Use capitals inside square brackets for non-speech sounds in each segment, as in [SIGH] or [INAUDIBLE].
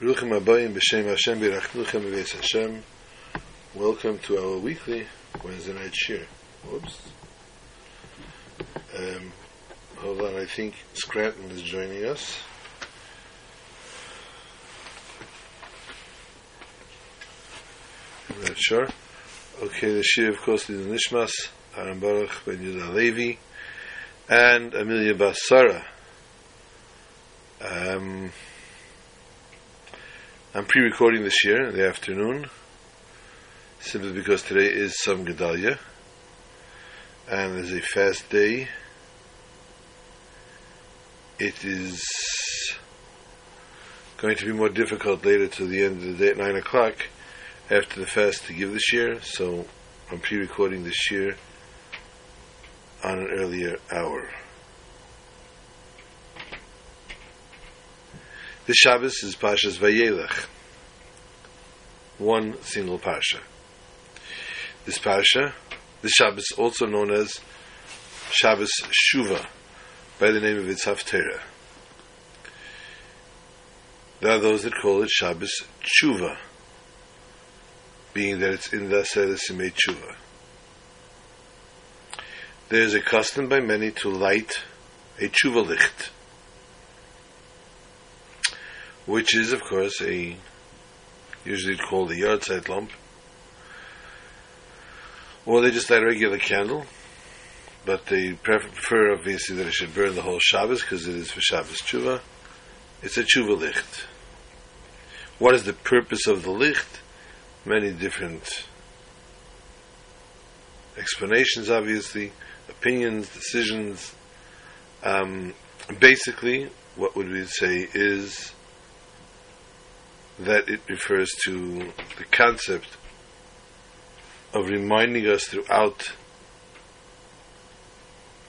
Ruchim Abayim B'Shem Hashem B'Rachnuchem B'Beis Hashem. Welcome to our weekly Wednesday night shiur. Whoops. Um, hold on, I think Scranton is joining us. I'm not sure. Okay, the shiur, of course, is Nishmas, Aaron Baruch Ben Yudah Levi, and Amelia Basara. Um, I'm pre-recording this year in the afternoon, simply because today is Tzom Gedalia, and is a fast day. It is going to be more difficult later to the end of the day at 9 o'clock after the fast to give this year, so I'm pre-recording this year on an earlier hour. The Shabbos is Pashas Vayelech, one single Pasha. This Pasha, the Shabbos, also known as Shabbos Shuva, by the name of its Haftarah. There are those that call it Shabbos Tshuva, being that it's in the Aseret Simei Tshuva. There is a custom by many to light a Tshuva licht, which is, of course, a usually called a yahrzeit lamp, or they just light a regular candle, but they prefer obviously that it should burn the whole Shabbos because it is for Shabbos tshuva. It's a tshuva licht. What is the purpose of the licht? Many different explanations, obviously, opinions, decisions. Um, basically, what would we say is that it refers to the concept of reminding us throughout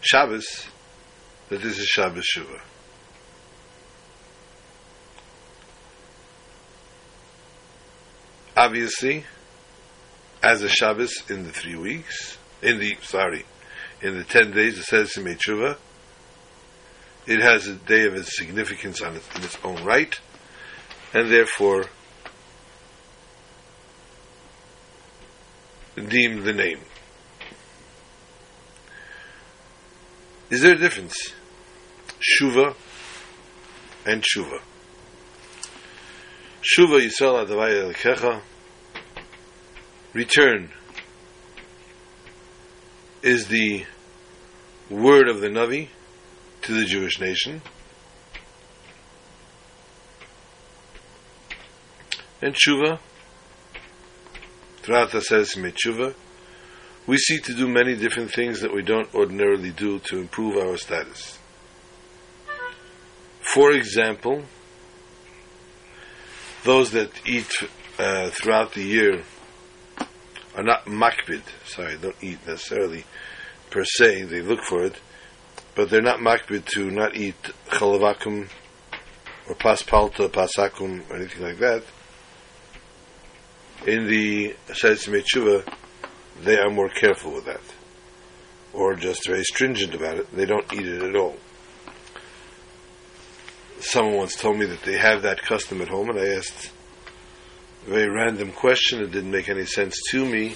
Shabbos that this is Shabbos Shuvah. Obviously, as a Shabbos in the three weeks, in the, sorry, in the ten days, it says in Tshuva, it has a day of its significance on its, in its own right, and therefore deem the name. Is there a difference? Shuva and Shuva. Shuva Yisrael Adavaya Elkecha, return, is the word of the Navi to the Jewish nation. And Tshuva, the says Tshuva, we seek to do many different things that we don't ordinarily do to improve our status. For example, those that eat uh, throughout the year are not makpid, sorry, don't eat necessarily per se, they look for it, but they're not makpid to not eat chalavakum or paspalta, pasakum, or anything like that in the Asayis Tshuva, they are more careful with that, or just very stringent about it. They don't eat it at all. Someone once told me that they have that custom at home, and I asked a very random question. It didn't make any sense to me.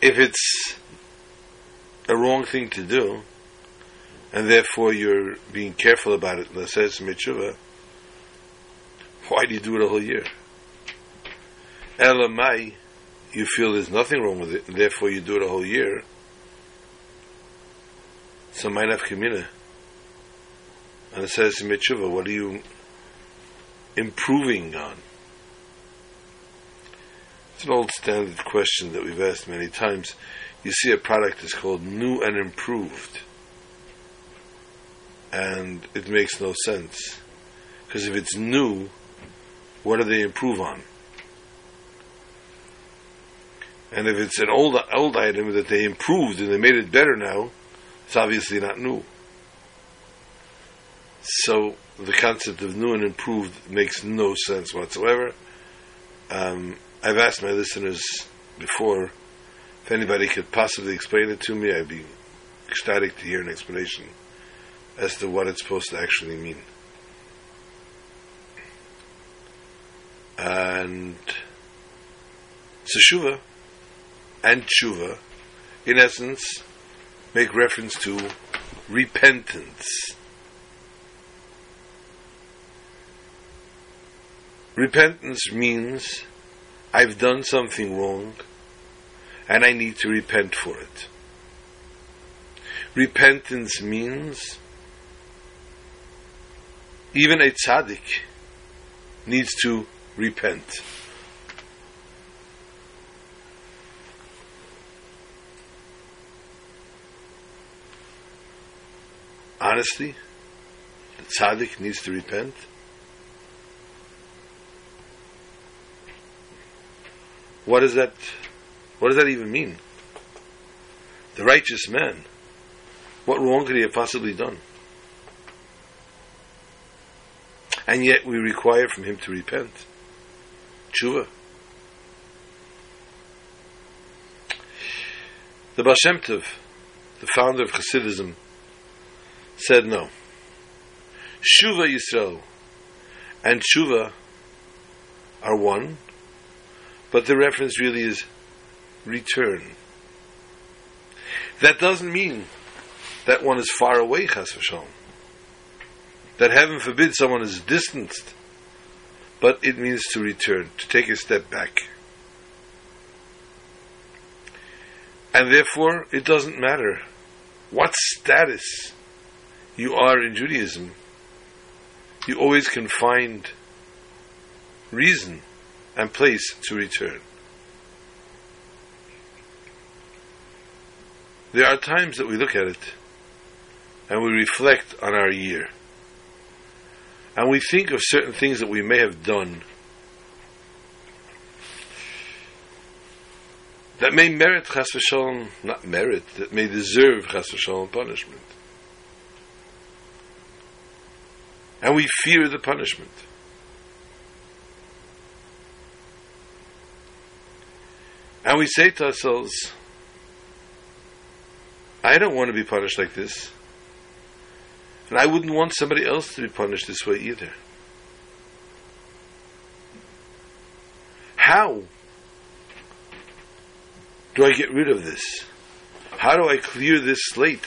If it's a wrong thing to do, and therefore you're being careful about it, let's say it's mitzvah, why do you do it a whole year? Elamai, you feel there's nothing wrong with it, and therefore you do it a whole year. So might have kamina. And it says in Metshuva, what are you improving on? It's an old standard question that we've asked many times. You see a product is called new and improved. And it makes no sense. Because if it's new, what do they improve on? And if it's an old old item that they improved and they made it better now, it's obviously not new. So the concept of new and improved makes no sense whatsoever. Um, I've asked my listeners before if anybody could possibly explain it to me. I'd be ecstatic to hear an explanation as to what it's supposed to actually mean. And Seshuva and Tshuva, in essence, make reference to repentance. Repentance means I've done something wrong and I need to repent for it. Repentance means even a tzaddik needs to repent. Honestly, the tzaddik needs to repent. What does that what does that even mean? The righteous man. What wrong could he have possibly done? And yet we require from him to repent. Tshuva. The Baal Shem Tov, the founder of Hasidism, said no. Shuva Yisrael and Tshuva are one, but the reference really is return. That doesn't mean that one is far away, chas v'shalom. That heaven forbid someone is distanced, but it means to return, to take a step back. And therefore, it doesn't matter what status you are in Judaism, you always can find reason and place to return. There are times that we look at it and we reflect on our year. And we think of certain things that we may have done that may merit chas v'shalom, not merit, that may deserve chas v'shalom punishment. And we fear the punishment. And we say to ourselves, I don't want to be punished like this. And I wouldn't want somebody else to be punished this way either. How do I get rid of this? How do I clear this slate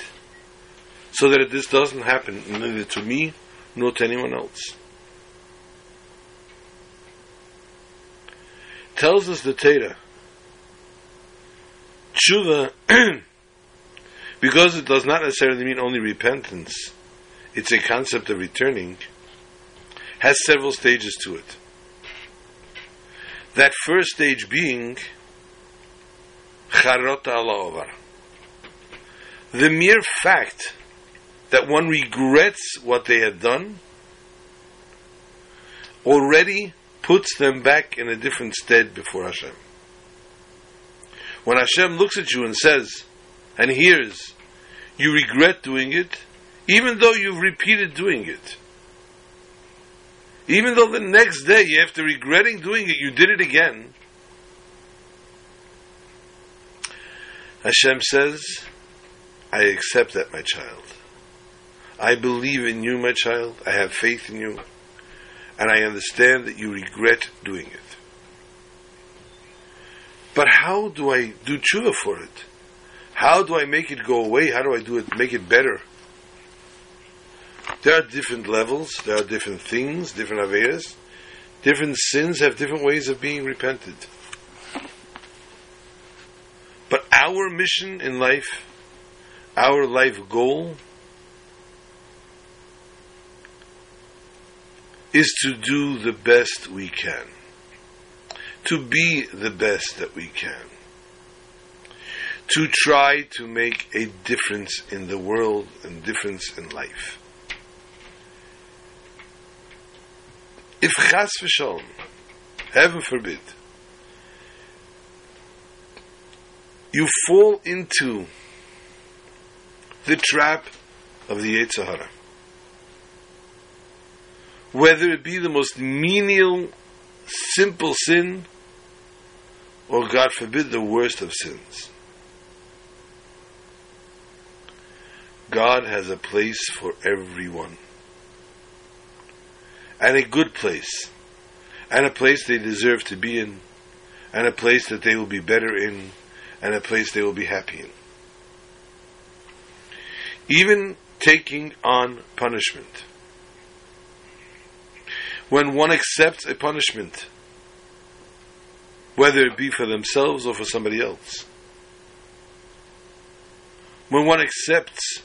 so that this doesn't happen neither to me nor to anyone else? Tells us the Torah, tshuva, [CLEARS THROAT] because it does not necessarily mean only repentance, it's a concept of returning, has several stages to it. That first stage being charota ala The mere fact that one regrets what they had done already puts them back in a different stead before Hashem. When Hashem looks at you and says, and hears, you regret doing it, even though you've repeated doing it. Even though the next day, after regretting doing it, you did it again. Hashem says, I accept that, my child. I believe in you, my child. I have faith in you. And I understand that you regret doing it. But how do I do tshuva for it? How do I make it go away? How do I do it, make it better? There are different levels, there are different things, different averas. Different sins have different ways of being repented. But our mission in life, our life goal, is to do the best we can. To be the best that we can. To try to make a difference in the world and difference in life. If chas v'shalom, heaven forbid, you fall into the trap of the Yetzer Hara, whether it be the most menial, simple sin, or God forbid, the worst of sins. God has a place for everyone. And a good place. And a place they deserve to be in. And a place that they will be better in. And a place they will be happy in. Even taking on punishment. When one accepts a punishment, whether it be for themselves or for somebody else, when one accepts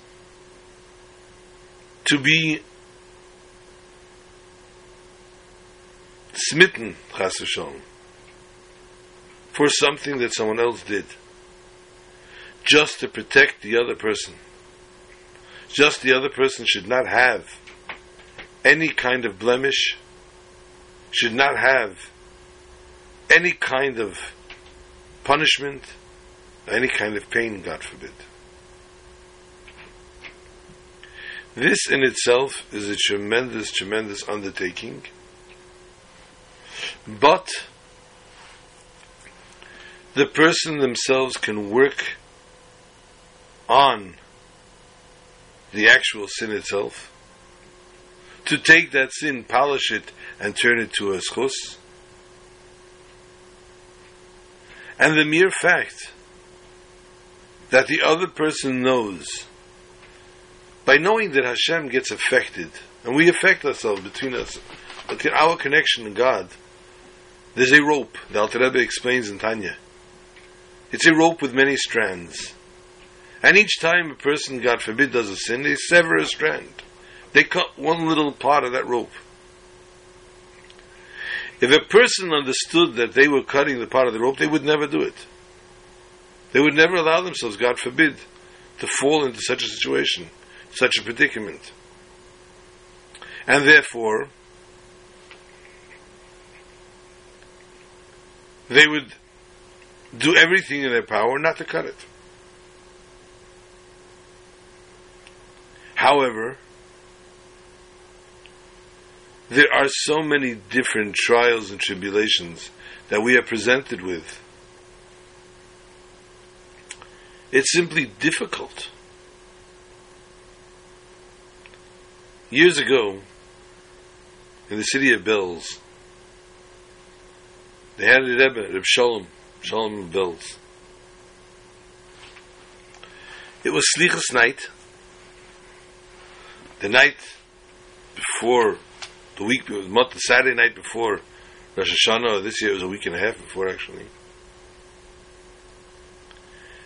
to be smitten, chas for something that someone else did, just to protect the other person. Just the other person should not have any kind of blemish, should not have any kind of punishment, any kind of pain, God forbid. This in itself is a tremendous, tremendous undertaking. But the person themselves can work on the actual sin itself, to take that sin, polish it, and turn it to a schus. And the mere fact that the other person knows by knowing that Hashem gets affected, and we affect ourselves between us, between our connection to God, there's a rope. The Alter Rebbe explains in Tanya. It's a rope with many strands. And each time a person, God forbid, does a sin, they sever a strand. They cut one little part of that rope. If a person understood that they were cutting the part of the rope, they would never do it. They would never allow themselves, God forbid, to fall into such a situation such a predicament. And therefore, they would do everything in their power not to cut it. However, there are so many different trials and tribulations that we are presented with. It's simply difficult Years ago, in the city of Belz, they had a Rebbe, Reb Shalom, Shalom Belz. It was Slichas night, the night before, the week, it the Saturday night before Rosh Hashanah, this year was a week and a half before actually.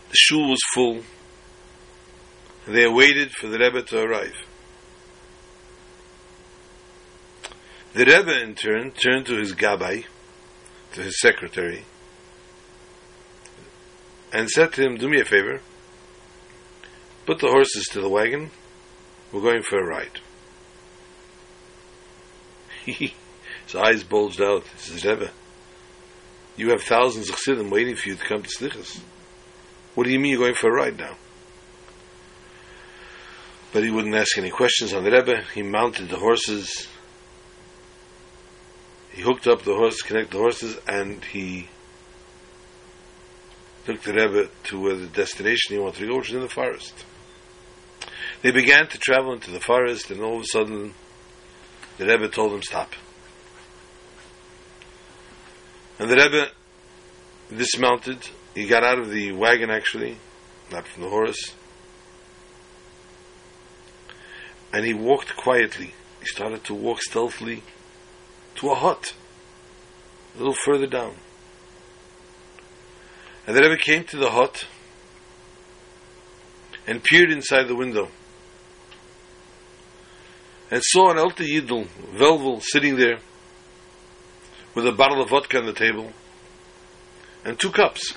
The shul was full, and they waited for the Rebbe to arrive. The Rebbe, in turn, turned to his gabbai, to his secretary, and said to him, Do me a favor, put the horses to the wagon, we're going for a ride. [LAUGHS] his eyes bulged out. He says, Rebbe, you have thousands of chassidim waiting for you to come to Slichas. What do you mean you're going for a ride now? But he wouldn't ask any questions on the Rebbe. He mounted the horses he hooked up the horse, connected the horses, and he took the Rebbe to where the destination he wanted to go, which was in the forest. They began to travel into the forest, and all of a sudden, the Rebbe told them, stop. And the Rebbe dismounted. He got out of the wagon, actually, not from the horse. And he walked quietly. He started to walk stealthily to a hut, a little further down. And the Rebbe came to the hut and peered inside the window and saw an Elte Yidl, Velvel, sitting there with a bottle of vodka on the table and two cups.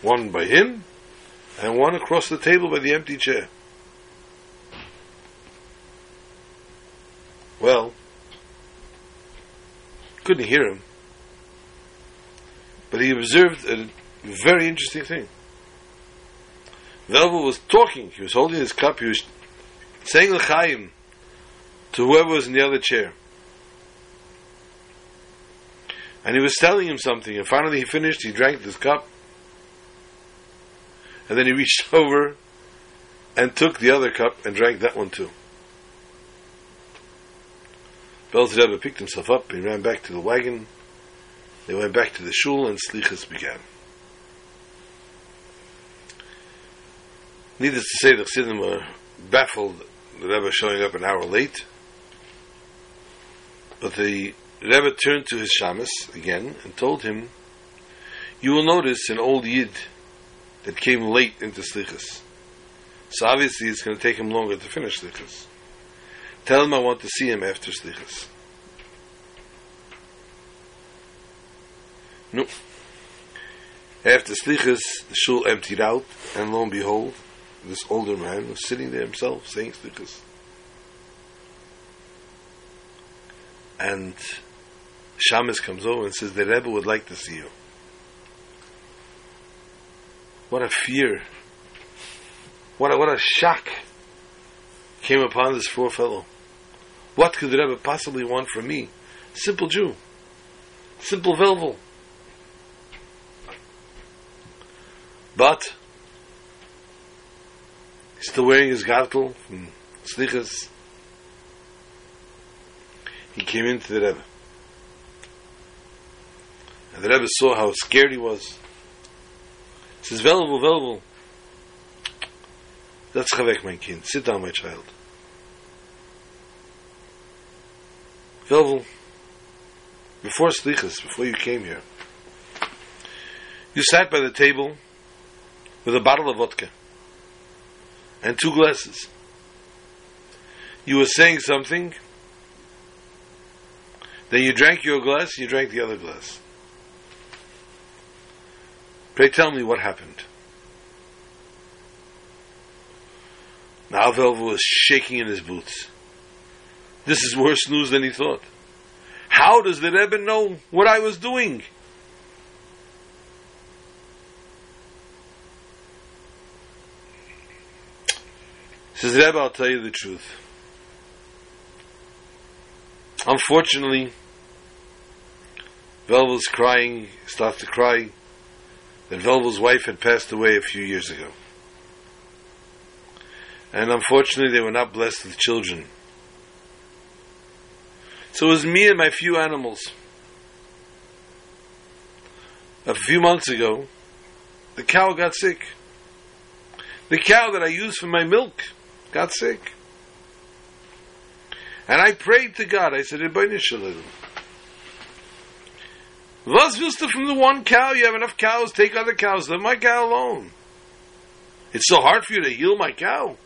One by him and one across the table by the empty chair. Well, couldn't hear him. But he observed a very interesting thing. Velvel was talking, he was holding his cup, he was saying l'chaim to whoever was in the other chair. And he was telling him something, and finally he finished, he drank this cup, and then he reached [LAUGHS] over and took the other cup and drank that one too. Belz Rebbe picked himself up, he ran back to the wagon, they went back to the shul, and slichas began. Needless to say, the Chassidim were baffled, the Rebbe showing up an hour late, but the Rebbe turned to his shamus again and told him, you will notice an old Yid that came late into Slichas. So obviously it's going to take him longer to finish Slichas. Tell him I want to see him after Slichas. No. After Slichas, the shul emptied out, and lo and behold, this older man was sitting there himself saying Slichas. And Shamus comes over and says, The Rebbe would like to see you. What a fear. What a, what a shock came upon this poor fellow. What could the Rebbe possibly want from me? Simple Jew. Simple Velvel. But he's still wearing his gartel from Slichas. He came into the Rebbe. And the Rebbe saw how scared he was. He says, Velvel, Velvel. That's Chavek, my kind. Sit down, my child. Velvel, before Slichas, before you came here, you sat by the table with a bottle of vodka and two glasses. You were saying something, then you drank your glass, you drank the other glass. Pray tell me what happened. Now Velvel was shaking in his boots. This is worse news than he thought. How does the Rebbe know what I was doing? Says Rebbe, I'll tell you the truth. Unfortunately, Velvel's crying, starts to cry, that Velvel's wife had passed away a few years ago. And unfortunately, they were not blessed with children. So it was me and my few animals. A few months ago, the cow got sick. The cow that I use for my milk got sick. And I prayed to God. I said. Was willst du from the one cow? You have enough cows. Take other cows. Let my cow alone. It's so hard for you to heal my cow.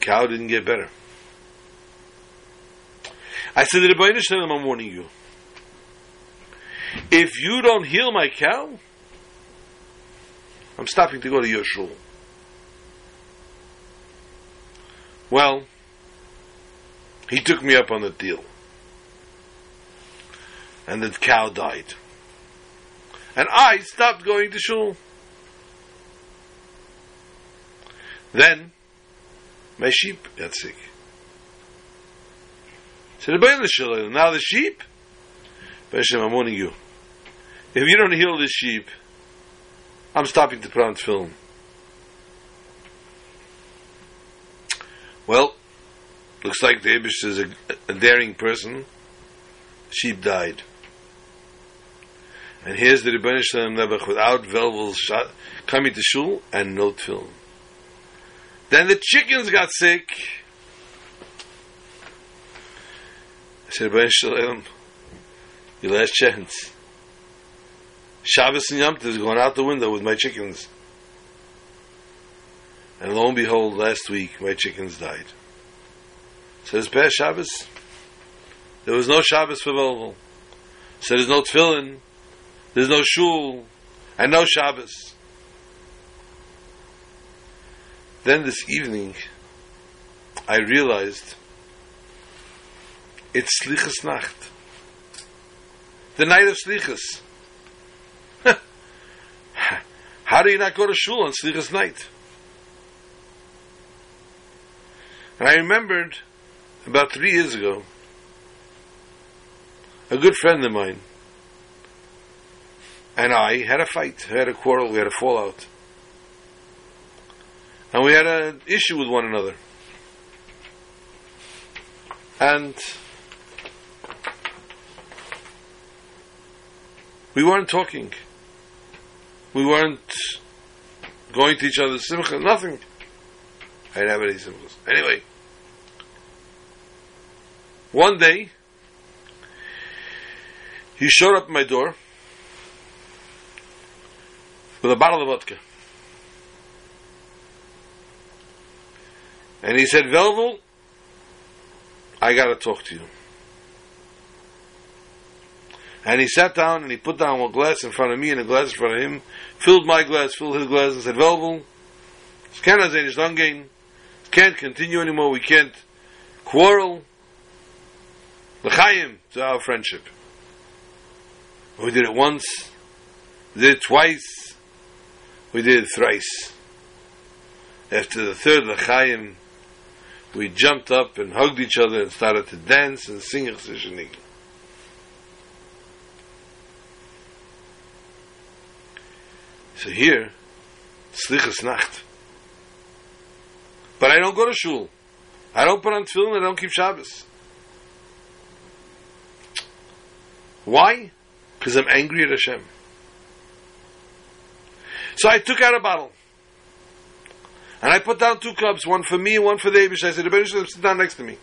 Cow didn't get better. I said, Ribono Shel Olam, I'm warning you. If you don't heal my cow, I'm stopping to go to your shul. Well, he took me up on the deal. And the cow died. And I stopped going to shul. Then, my sheep got sick. So the now the sheep, Hashem, I'm warning you. If you don't heal this sheep, I'm stopping to put on film. Well, looks like the Abish is a, a daring person. Sheep died. And here's the Ribono Shel Olam Nebuch without Velvel's shot, coming to shul and no film. Then the chickens got sick. I said, Ribono Shel Olam, your last chance. Shabbos and Yom is going out the window with my chickens. And lo and behold, last week my chickens died. So Says past Shabbos. There was no Shabbos for Velvel. So there's no tefillin, there's no shul, and no Shabbos. Then this evening, I realized it's Slichas Nacht. The night of Slichas. [LAUGHS] How do you not go to shul on Slichas night? And I remembered about three years ago, a good friend of mine and I had a fight, had a quarrel, we had a fallout. And we had an issue with one another. And we weren't talking. We weren't going to each other's simcha, nothing. I didn't have any simchas. Anyway, one day, he showed up at my door with a bottle of vodka. And he said, Velvel, I gotta talk to you. And he sat down and he put down one glass in front of me and a glass in front of him, filled my glass, filled his glass, and said, Velvel, can't continue anymore, we can't quarrel. L'chaim to our friendship. We did it once, we did it twice, we did it thrice. After the third L'chaim, we jumped up and hugged each other and started to dance and sing Chesed So here, Slichas Nacht. But I don't go to shul. I don't put on tefillin. I don't keep Shabbos. Why? Because I'm angry at Hashem. So I took out a bottle. And I put down two cups, one for me and one for the Abish. I said, the Abish, sit down next to me.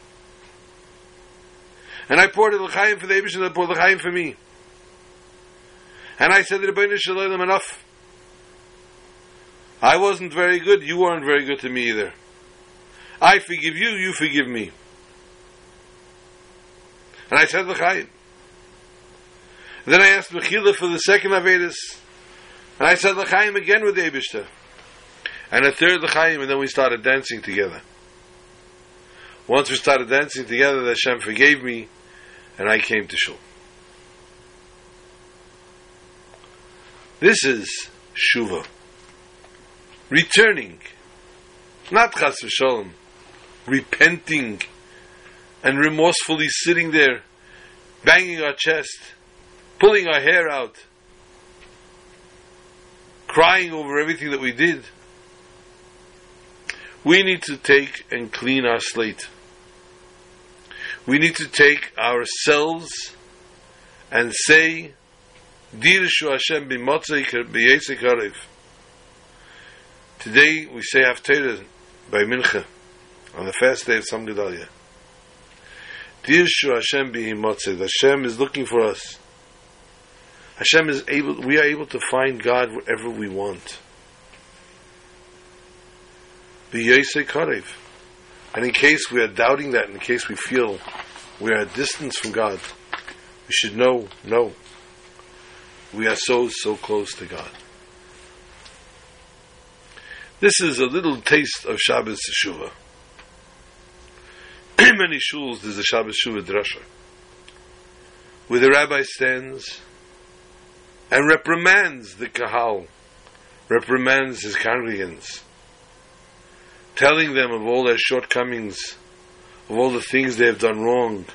And I poured the L'chaim for the Abish and I poured the L'chaim for me. And I said, Shalom, enough. I wasn't very good, you weren't very good to me either. I forgive you, you forgive me. And I said L'chaim. Then I asked Mechila for the second Avedis. And I said L'chaim again with Abishta. And a third L'chaim, and then we started dancing together. Once we started dancing together, the Hashem forgave me, and I came to Shul. This is Shuva. Returning. Not Chas v'sholem repenting and remorsefully sitting there, banging our chest, pulling our hair out, crying over everything that we did. We need to take and clean our slate. We need to take ourselves and say, Dirshu Hashem Today we say Haftarah by Mincha on the first day of Tzom Gedalia. Dirshu Hashem bihimotzed. Hashem is looking for us. Hashem is able, we are able to find God wherever we want. B'yosei karev. And in case we are doubting that, in case we feel we are a distance from God, we should know, no, we are so, so close to God. This is a little taste of Shabbos Teshuvah. [CLEARS THROAT] many shuls there's a Shabbos Shuvah Drasha, where the rabbi stands and reprimands the Kahal, reprimands his congregants, telling them of all their shortcomings, of all the things they have done wrong,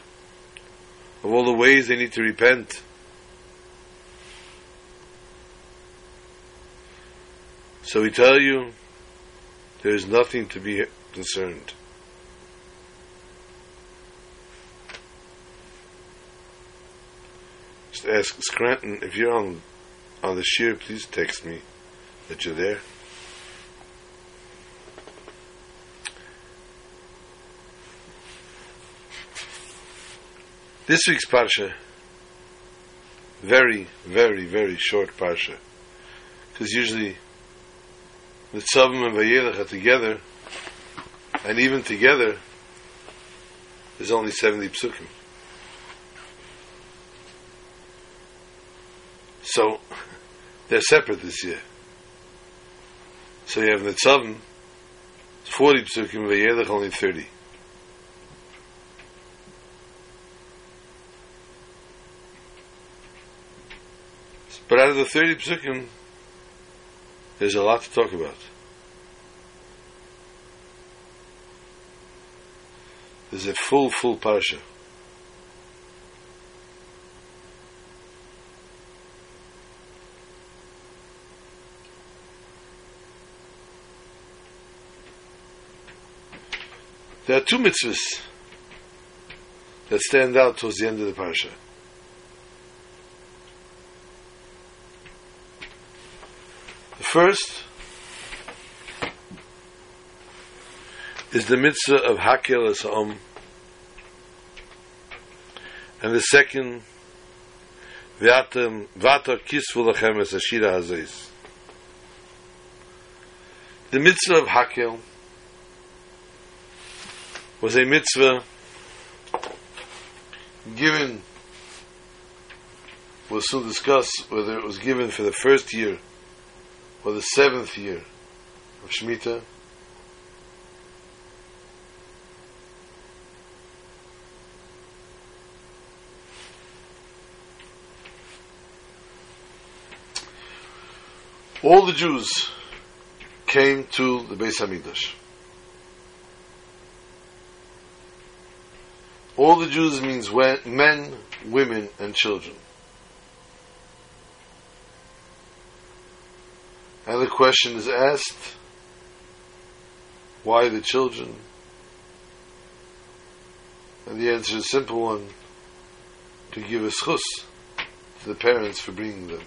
of all the ways they need to repent. So we tell you, there is nothing to be concerned. Just ask Scranton if you're on on the shiur. Please text me that you're there. This week's parsha, very, very, very short parsha, because usually Nitzavim and Vayelech are together, and even together, there's only 70 psukim. So [LAUGHS] they're separate this year. So you have Nitzavim, 40 psukim, Vayelech only 30. But out of the 30 psukim, there's a lot to talk about. There's a full, full parsha. There are two mitzvahs that stand out towards the end of the parasha. First is the mitzvah of Hakel Esa'om, and the second, V'atam V'ata Kisvu Lachem Es Ashira Hazois. The mitzvah of Hakel was a mitzvah given, we'll soon discuss whether it was given for the first year or the seventh year of Shemitah. All the Jews came to the Beis Hamikdash. All the Jews means men, women, and children. And the question is asked why the children? And the answer is a simple one to give a schus to the parents for bringing them.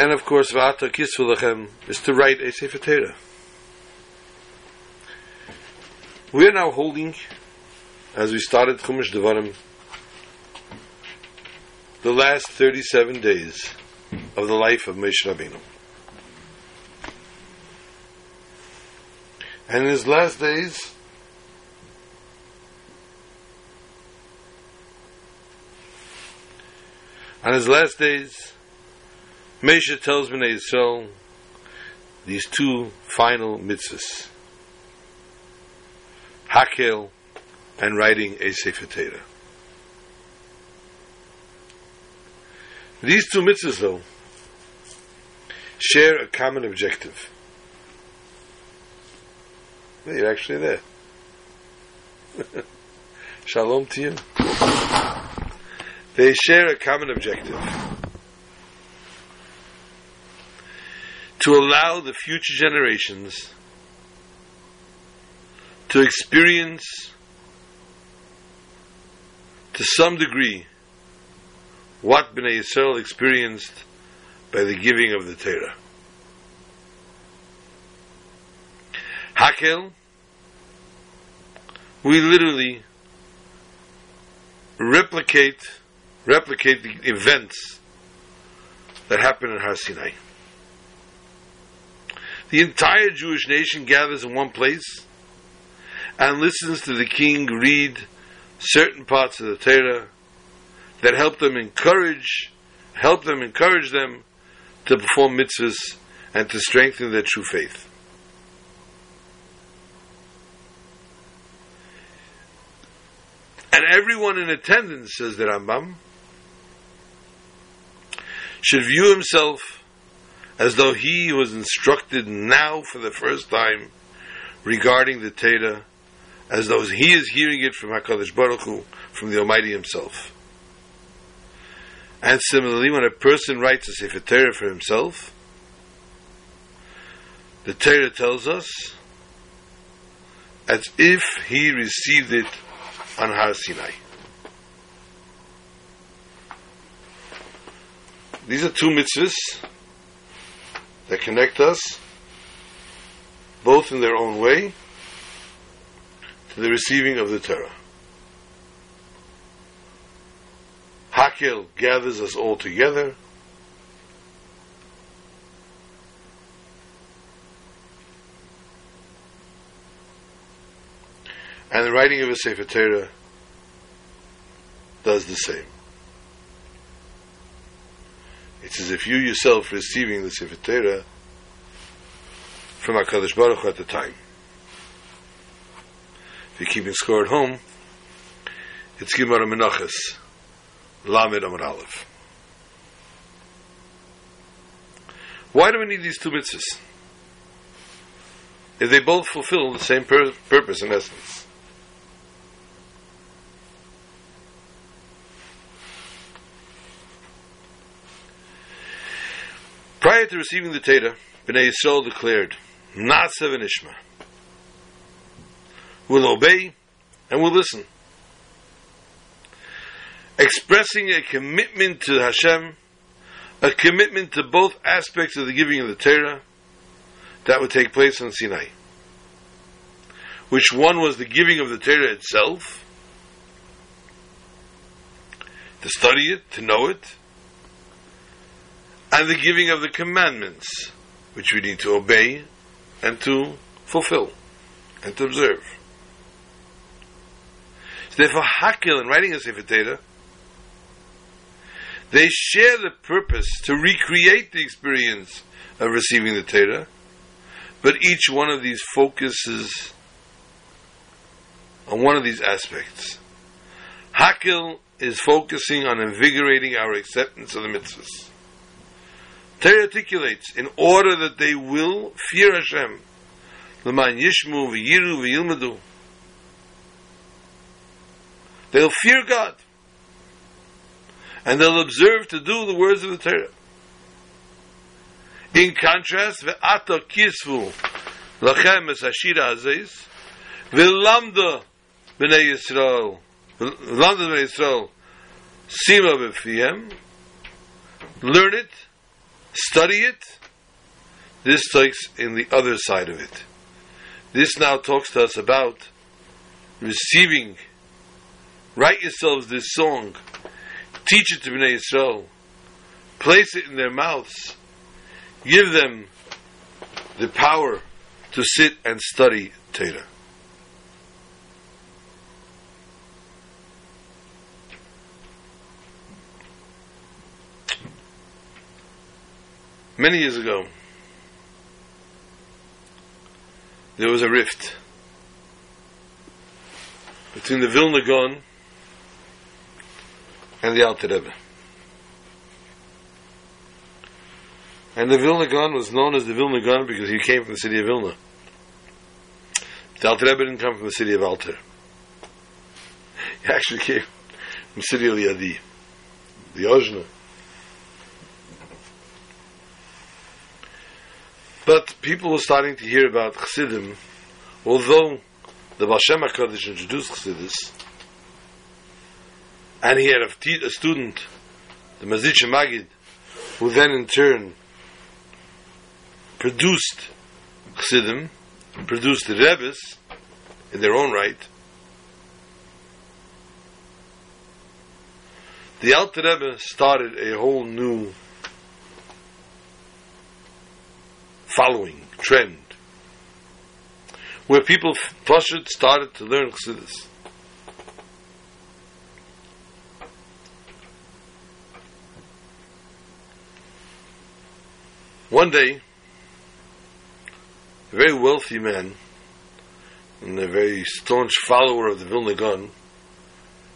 And of course, Vata Kisvulachem is to write a Sefer Torah. We are now holding, as we started Chumash Devarim, the last 37 days of the life of Moshe Rabbeinu. And in his last days, on his last days, Moshe tells me Bnei Yisrael these two final mitzvahs. Hakel and writing a Sefer Torah. These two mitzvahs, though, share a common objective. You're actually there. [LAUGHS] Shalom to you. They share a common objective. To allow the future generations to experience to some degree what Bnei Yisrael experienced by the giving of the Torah. Hakel, we literally replicate replicate the events that happened in Har Sinai. The entire Jewish nation gathers in one place and listens to the king read certain parts of the Torah that help them encourage, help them encourage them to perform mitzvahs and to strengthen their true faith. And everyone in attendance, says the Rambam, should view himself as though he was instructed now for the first time regarding the Torah, as though he is hearing it from HaKadosh Baruch Hu, from the Almighty Himself. And similarly, when a person writes a Sefer Torah for himself, the Torah tells us as if he received it on Har Sinai. These are two mitzvahs that connect us, both in their own way, to the receiving of the Torah. Hakel gathers us all together. And the writing of a Sefer Torah does the same. It's as if you yourself receiving the Sefer Torah from HaKadosh Baruch Hu at the time. If you're keeping score at home, it's Gimar Menachas, Lamed Amar Aleph. Why do we need these two mitzvahs? if they both fulfill the same pur- purpose in essence. Prior to receiving the Torah, Bnei Yisrael declared, Naaseh v'nishma. We'll obey and we'll listen. Expressing a commitment to Hashem, a commitment to both aspects of the giving of the Torah, that would take place on Sinai. Which one was the giving of the Torah itself, to study it, to know it, and the giving of the commandments, which we need to obey and to fulfill and to observe. So therefore, Hakhel, in writing a Sefer Torah, they share the purpose to recreate the experience of receiving the Torah, but each one of these focuses on one of these aspects. Hakhel is focusing on invigorating our acceptance of the mitzvahs. Torah articulates in order that they will fear Hashem. L'man yishmu v'yiru v'yilmadu. They'll fear God. And they'll observe to do the words of the Torah. In contrast, ve'ata kisvu lachem es hashira azeis v'lamda b'nei Yisrael v'lamda b'nei Yisrael sima b'fiyem learn it study it. This takes in the other side of it. This now talks to us about receiving. Write yourselves this song. Teach it to Bnei Yisrael. Place it in their mouths. Give them the power to sit and study Torah. Many years ago, there was a rift between the Vilna Gaon and the Alter Rebbe. And the Vilna Gaon was known as the Vilna Gaon because he came from the city of Vilna. The Alter Rebbe didn't come from the city of Alter. He actually came from the city of Liadi, the Ojna. But people were starting to hear about Chassidim, although the Baal Shem HaKadosh introduced Chassidus, and he had a, t- a student, the Mazich Magid, who then in turn produced Chassidim, produced the Rebbe's in their own right. The Alter Rebbe started a whole new following trend where people Pashut started to learn Chassidus. One day, a very wealthy man and a very staunch follower of the Vilna Gaon,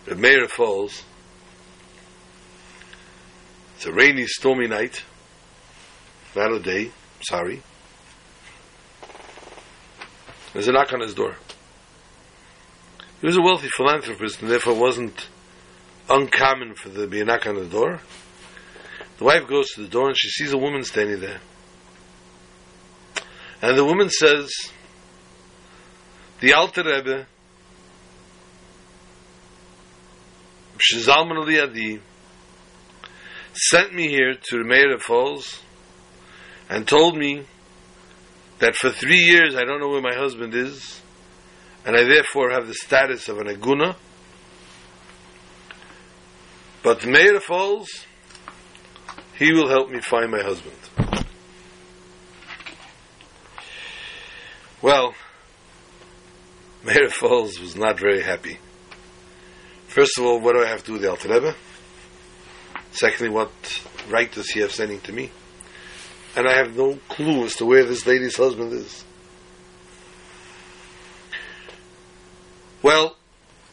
the Meir Falls, it's a rainy, stormy night, not a day, sorry. There's a knock on his door. He was a wealthy philanthropist and therefore wasn't uncommon for there to be a knock on the door. The wife goes to the door and she sees a woman standing there. And the woman says, the Alter Rebbe, Shizalman Aliyadi, sent me here to the Meir Falls and told me that for three years I don't know where my husband is, and I therefore have the status of an aguna. But Meir Falls, he will help me find my husband. Well, Meir Falls was not very happy. First of all, what do I have to do with the Alter Rebbe? Secondly, what right does he have sending to me? And I have no clue as to where this lady's husband is. Well,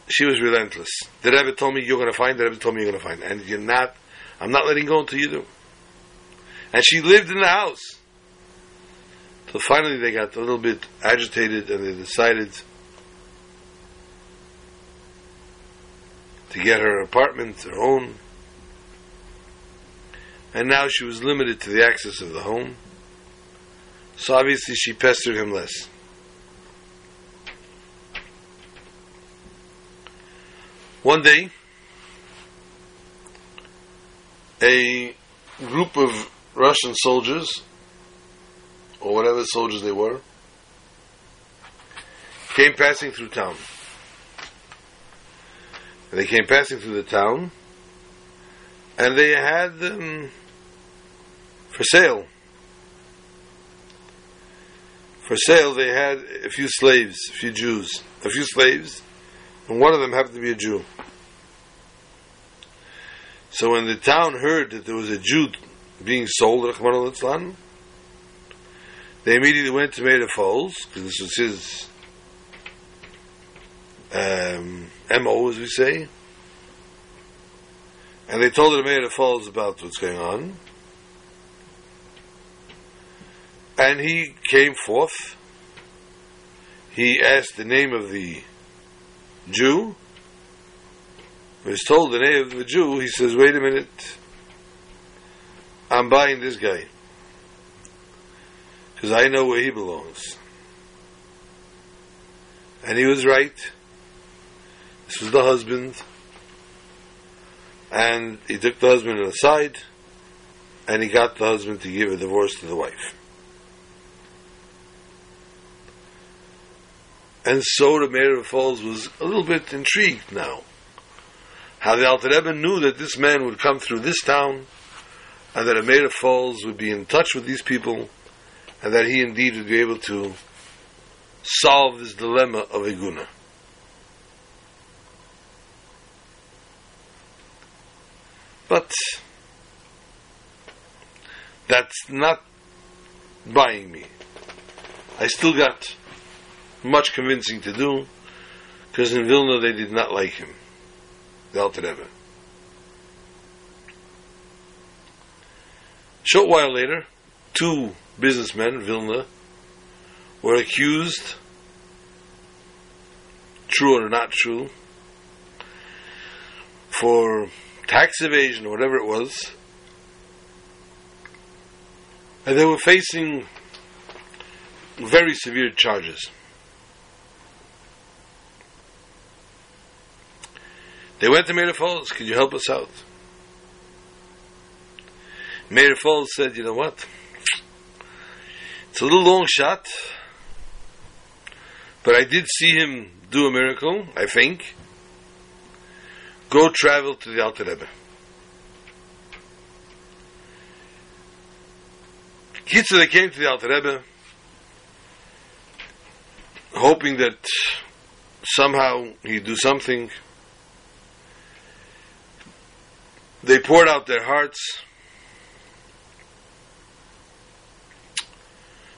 she was relentless. The Rebbe told me you're going to find. The Rebbe told me you're going to find, and you're not. I'm not letting go until you do. And she lived in the house. So finally they got a little bit agitated and they decided to get her apartment, her own. And now she was limited to the access of the home. So obviously she pestered him less. One day, a group of Russian soldiers, or whatever soldiers they were, came passing through town. And they came passing through the town, and they had them for sale. For sale, they had a few slaves, a few Jews, a few slaves, and one of them happened to be a Jew. So when the town heard that there was a Jew being sold, Rahman they immediately went to Meir Foals, because this was his um, MO, as we say, and they told the Meir Foals about what's going on. And he came forth. He asked the name of the Jew. When he's told the name of the Jew, he says, wait a minute, I'm buying this guy. Because I know where he belongs. And he was right. This was the husband. And he took the husband aside, and he got the husband to give a divorce to the wife. And so the mayor of Falls was a little bit intrigued now. How the Alter Rebbe knew that this man would come through this town, and that a mayor of Falls would be in touch with these people, and that he indeed would be able to solve this dilemma of aguna. But that's not buying me. I still got much convincing to do, because in Vilna they did not like him, the Alter Rebbe. Short while later, two businessmen, Vilna, were accused, true or not true, for tax evasion or whatever it was, and they were facing very severe charges. They went to Meir Falls. Could you help us out? Meir Falls said, you know what? It's a little long shot, but I did see him do a miracle, I think. Go travel to the Alter Rebbe. Kitzer, they came to the Alter Rebbe, hoping that somehow he'd do something. They poured out their hearts.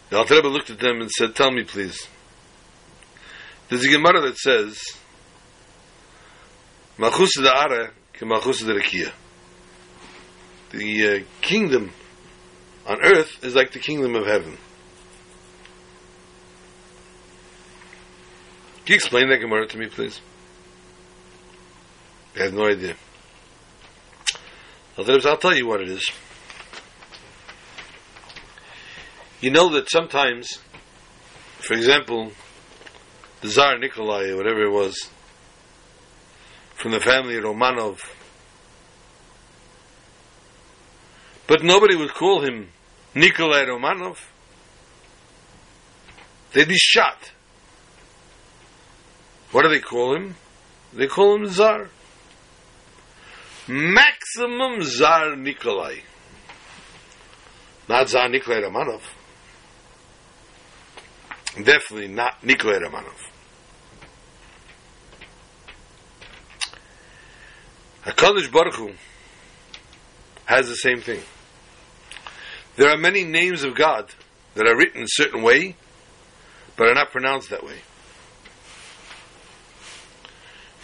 The Alter Rebbe looked at them and said, Tell me, please. There's a Gemara that says, Malchus Ara ke Malchus Rakia. The uh, kingdom on earth is like the kingdom of heaven. Can you explain that Gemara to me, please? I have no idea. I'll tell you what it is. You know that sometimes, for example, the Tsar Nikolai, or whatever it was, from the family Romanov, but nobody would call him Nikolai Romanov. They'd be shot. What do they call him? They call him Tsar maximum Tsar Nikolai. Not Tsar Nikolai Romanov. Definitely not Nikolai Romanov. HaKadosh Baruch Hu has the same thing. There are many names of God that are written a certain way, but are not pronounced that way.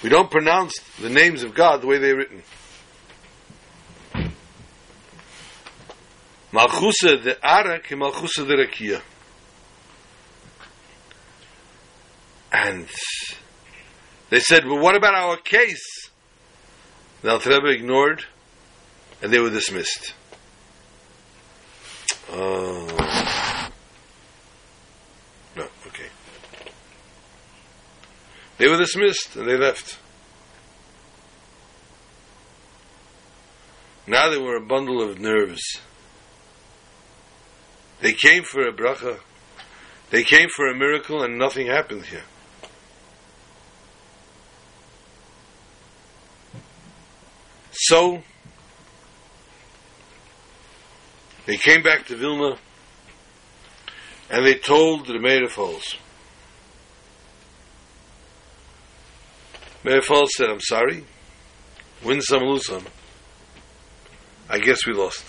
We don't pronounce the names of God the way they're written. Malchusa de Ara ke Malchusa de Rakia. And they said, well, what about our case? The Alter Rebbe ignored, and they were dismissed. Oh. No, okay. They were dismissed, and they left. Now they were a bundle of nerves. They came for a bracha. They came for a miracle, and nothing happened here. So, they came back to Vilna and they told the Meir Falls. Meir Falls said, I'm sorry, win some, lose some. I guess we lost.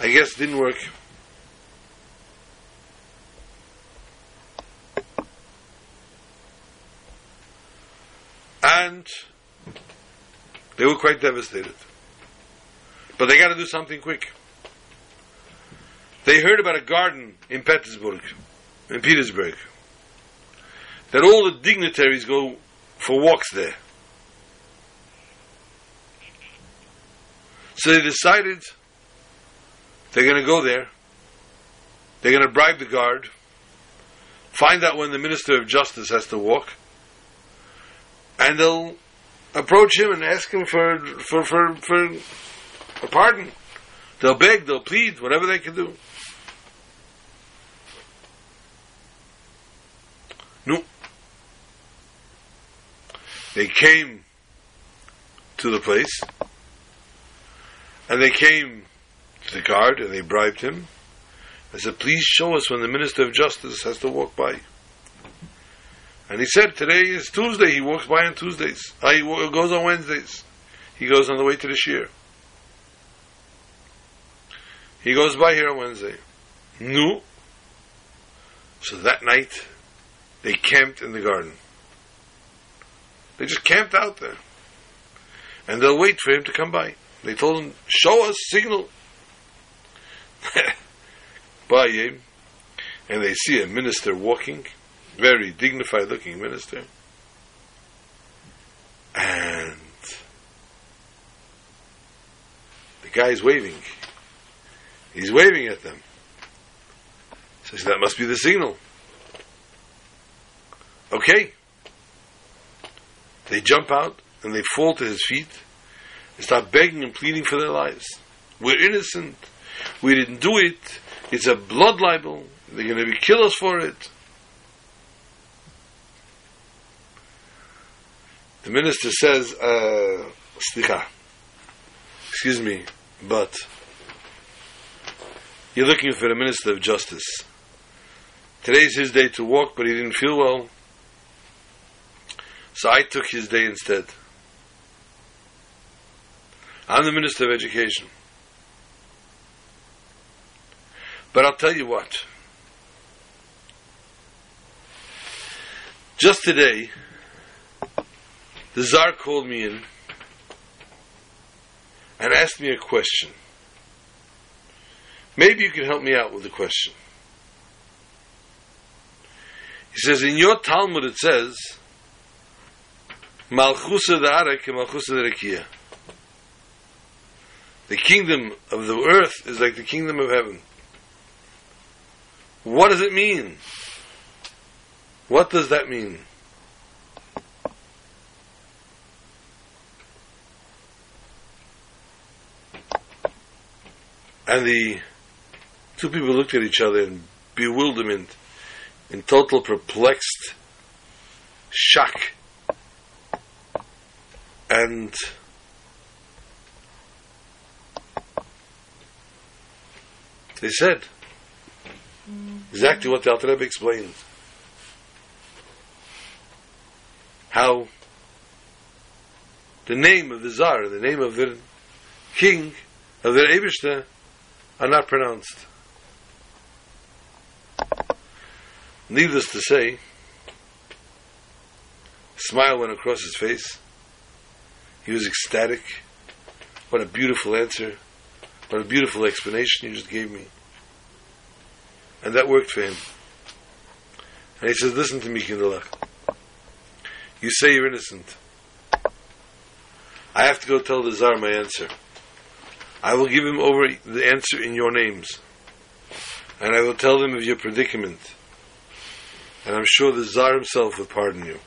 I guess didn't work. And they were quite devastated. But they got to do something quick. They heard about a garden in Petersburg, in Petersburg, that all the dignitaries go for walks there. So they decided they're going to go there. They're going to bribe the guard, find out when the Minister of Justice has to walk, and they'll approach him and ask him for for for, for a pardon. They'll beg, they'll plead, whatever they can do. No. They came to the place, and they came to the guard, and they bribed him. I said, please show us when the Minister of Justice has to walk by. And he said, today is Tuesday. He walks by on Tuesdays. Uh, he goes on Wednesdays. He goes on the way to the shear. He goes by here on Wednesday. No. So that night, they camped in the garden. They just camped out there. And they'll wait for him to come by. They told him, show us, signal. [LAUGHS] by him. And they see a minister walking very dignified looking minister. And the guy's waving. He's waving at them. Says that must be the signal. Okay. They jump out and they fall to his feet and start begging and pleading for their lives. We're innocent. We didn't do it. It's a blood libel. They're going to be kill us for it. The minister says, uh, excuse me, but you're looking for the minister of justice. Today's his day to walk, but he didn't feel well. So I took his day instead. I'm the minister of education. But I'll tell you what. Just today, the czar called me in and asked me a question. Maybe you can help me out with the question. He says, in your Talmud it says, Malchusa Arek Malchusa Rekia. The kingdom of the earth is like the kingdom of heaven. What does it mean? What does that mean? And the two people looked at each other in bewilderment, in total perplexed shock. And they said exactly what the Alter Rebbe explained. How the name of the Tsar, the name of the king, of the Ebershter, are not pronounced. Needless to say, smile went across his face. He was ecstatic. What a beautiful answer. What a beautiful explanation you just gave me. And that worked for him. And he says, listen to me, Kindalach. You say you're innocent. I have to go tell the Tsar my answer. I will give him over the answer in your names. And I will tell them of your predicament. And I'm sure the Tsar himself will pardon you.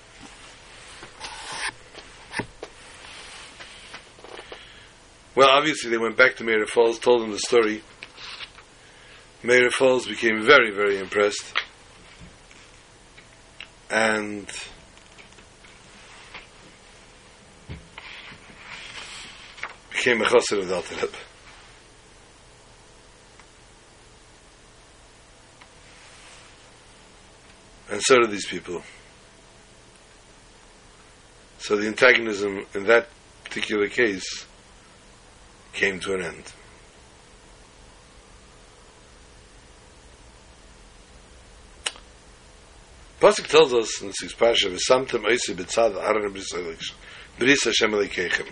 Well, obviously, they went back to Meir Falls, told them the story. Meir Falls became very, very impressed. And became a chassid of the Alter Rebbe. And so did these people. So the antagonism in that particular case came to an end. Pasuk tells us in the sixth parasha, "V'samtem oisi b'tzad aron bris Hashem Elokeichem."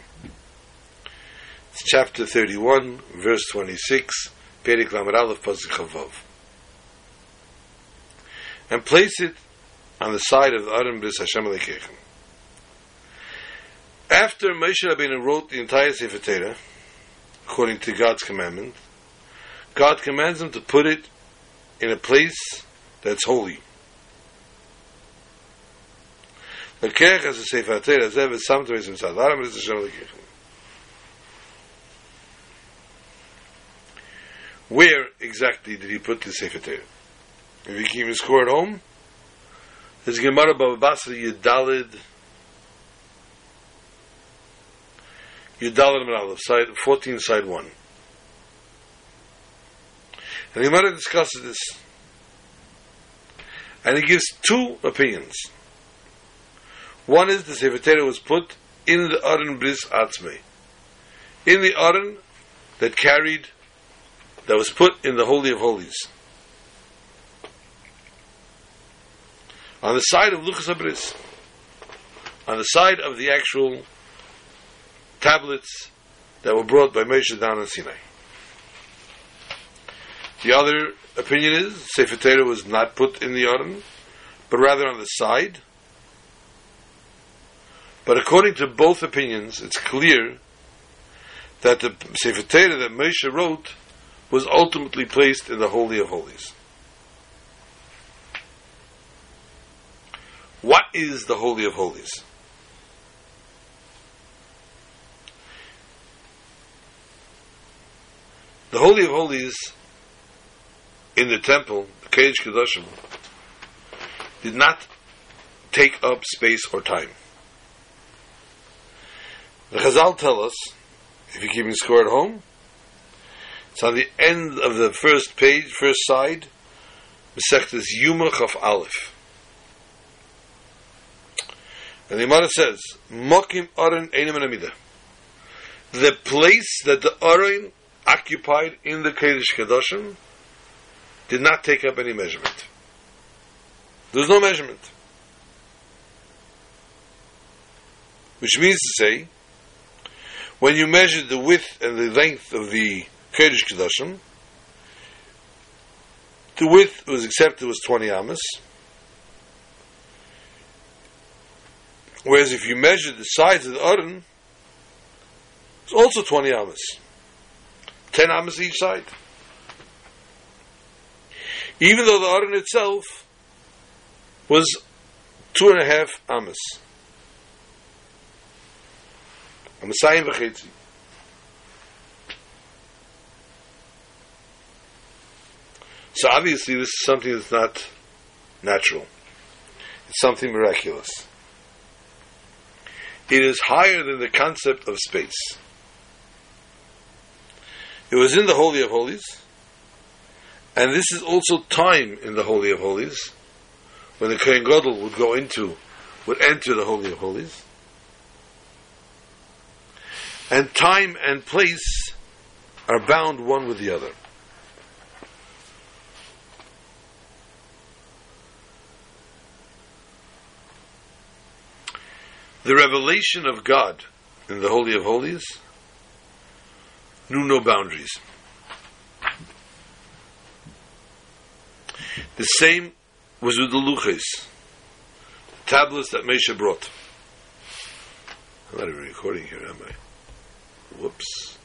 Chapter 31, verse 26, Perik Aleph, And place it on the side of the Arim Hashem After Moshe Rabbeinu wrote the entire Sefer Torah, according to God's commandment, God commands him to put it in a place that's holy. The a Sefer as ever, sometimes in Where exactly did he put the Sefer Torah? If he keep his score at home, there's Gemara Baba Basra Yudalid Yudalid Menalev, side 14, side 1. And the Gemara discusses this. And he gives two opinions. One is the Sefer Torah was put in the Aron Bris Atzmei. In the Aron that carried, that was put in the Holy of Holies. On the side of Luchas Abris. On the side of the actual tablets that were brought by Moshe down in Sinai. The other opinion is Sefer Torah was not put in the Aron, but rather on the side. But according to both opinions, it's clear that the Sefer Torah that Moshe wrote was ultimately placed in the Holy of Holies. What is the Holy of Holies? The Holy of Holies in the temple, the Kodesh Kedoshim, did not take up space or time. The Chazal tell us, if you're keeping score at home, it's on the end of the first page, first side, Mesechtes Yumach of Aleph. And the Gemara says, Mokim Aron Einem Amida. The place that the Aron occupied in the Kodesh Kedoshim did not take up any measurement. There's no measurement. Which means to say, when you measure the width and the length of the Kodesh Kedoshim, the width was accepted was 20 amas. Whereas if you measure the sides of the Aron, it's also 20 amas. 10 amas each side. Even though the Aron itself was two and a half amas. Amasayim v'chetzi. So obviously this is something that's not natural. It's something miraculous. It is higher than the concept of space. It was in the Holy of Holies, and this is also time in the Holy of Holies, when the Kohen Gadol would go into, would enter the Holy of Holies. And time and place are bound one with the other. The revelation of God in the Holy of Holies knew no boundaries. The same was with the luches, tablets that Moshe brought. I'm not even recording here, am I? Whoops.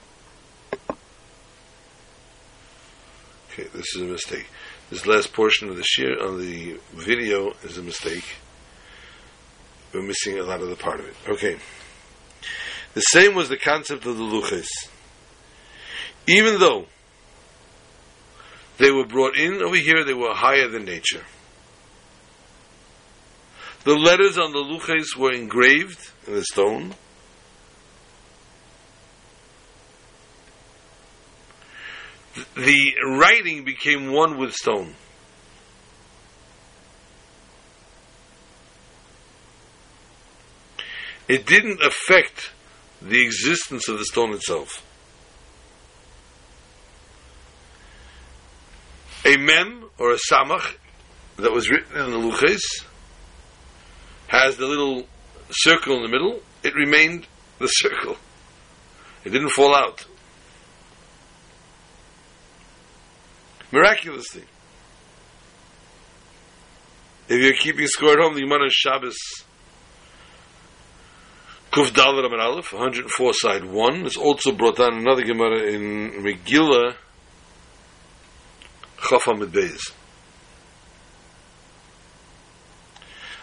Okay, this is a mistake. This last portion of the shiur on the video is a mistake. We're missing a lot of the part of it. Okay. The same was the concept of the luches. Even though they were brought in over here, they were higher than nature. The letters on the luches were engraved in the stone. The writing became one with stone. It didn't affect the existence of the stone itself. A mem or a samach that was written in the luches has the little circle in the middle. It remained the [LAUGHS] circle. It didn't fall out. Miraculously. If you're keeping score at home, the Gemara Shabbos Kuf Dalet Amud Aleph, 104 side 1, is also brought down another Gemara in Megillah Chaf Amud Beis.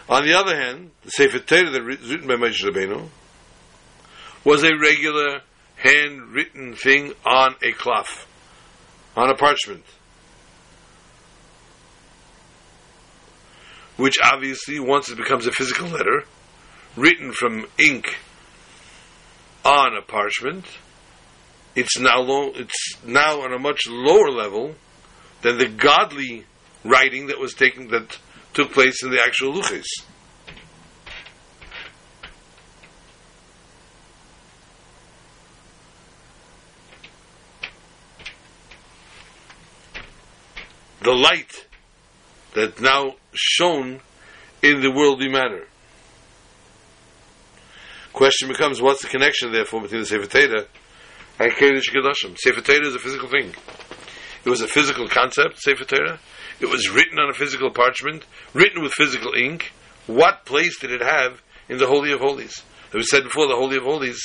On the other hand, the Sefer Torah that written by Moshe Rabbeinu was a regular handwritten thing on a cloth, on a parchment. Which obviously, once it becomes a physical letter, written from ink on a parchment, it's now low, it's now on a much lower level than the godly writing that was taken that took place in the actual luchis. The light that now shone in the worldly manner. Question becomes, what's the connection, therefore, between the Sefer Torah and Kodesh Kodashim? Sefer Torah is a physical thing. It was a physical concept, Sefer Torah. It was written on a physical parchment, written with physical ink. What place did it have in the Holy of Holies? As we said before, the Holy of Holies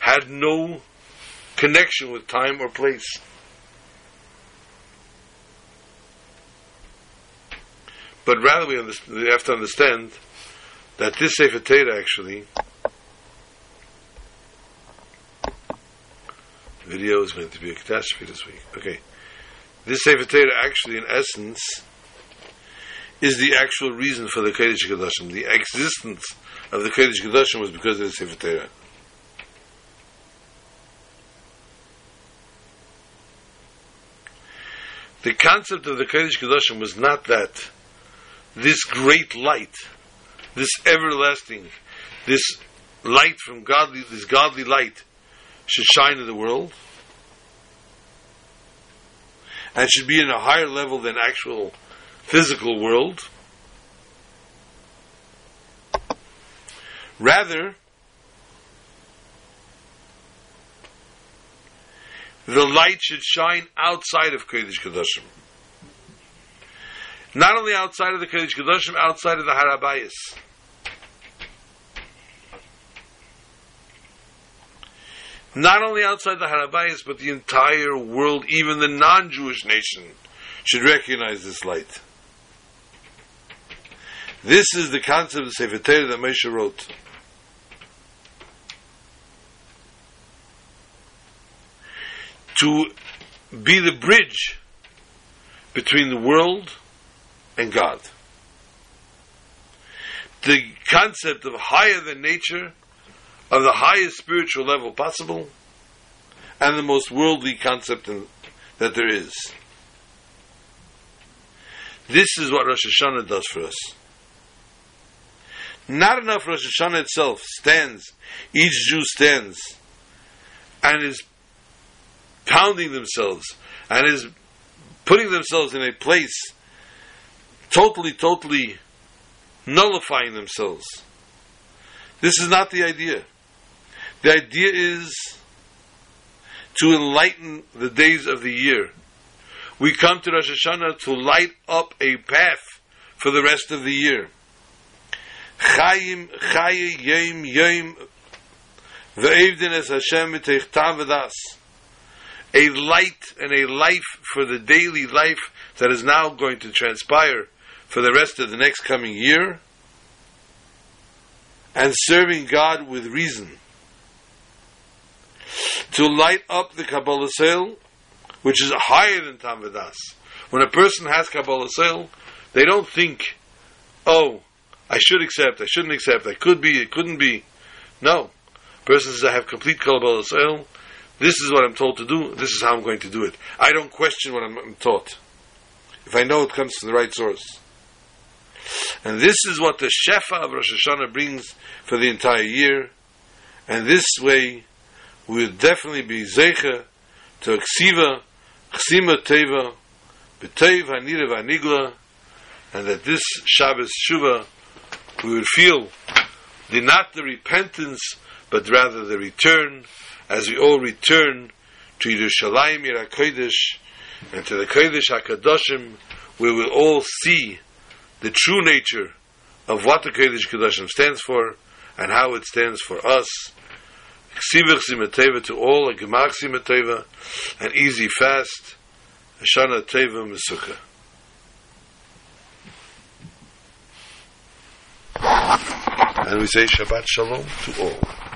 had no connection with time or place. But rather, we, we have to understand that this Sefer Torah actually video is going to be a catastrophe this week. Okay. This Sefer Torah actually, in essence, is the actual reason for the Kodesh Kodashim. The existence of the Kodesh Kodashim was because of the Sefer Torah. The concept of the Kodesh Kodashim was not that this great light, this everlasting, this light from godly, this godly light should shine in the world and should be in a higher level than actual physical world. Rather, the light should shine outside of Kodesh Kodashim. Not only outside of the Kodesh Kodashim, outside of the Harabayas. Not only outside the Harabayas, but the entire world, even the non-Jewish nation, should recognize this light. This is the concept of Sefer Torah that Moshe wrote. To be the bridge between the world and God. The concept of higher than nature of the highest spiritual level possible and the most worldly concept in, that there is. This is what Rosh Hashanah does for us. Not enough Rosh Hashanah itself stands, each Jew stands, and is pounding themselves, and is putting themselves in a place, totally, totally nullifying themselves. This is not the idea. The idea is to enlighten the days of the year. We come to Rosh Hashanah to light up a path for the rest of the year. Chayim, chayi, yom, yom, ve'evdin es Hashem v'teichtav A light and a life for the daily life that is now going to transpire for the rest of the next coming year, and serving God with reason. To light up the Kabbalas ol, which is higher than Tam V'das. When a person has Kabbalas ol, they don't think, oh, I should accept, I shouldn't accept, I could be, it couldn't be. No. Person says, I have complete Kabbalas ol, this is what I'm told to do, this is how I'm going to do it. I don't question what I'm, I'm taught. If I know it comes from the right source. And this is what the Shefa of Rosh Hashanah brings for the entire year. And this way, we will definitely be Zecha to Ksiva, Ksima Teva, B'Teiv HaNira VaNigla, and that this Shabbos Shuvah we would feel the not the repentance, but rather the return, as we all return to Yerushalayim Yerakodesh and to the Kodesh Hakadoshim, we will all see the true nature of what the Kodesh Kadoshim stands for and how it stands for us. Ksivich Simateva to all, a Gemach Simateva, an easy fast, a Shana Teva Mesukah. And we say Shabbat Shalom to all.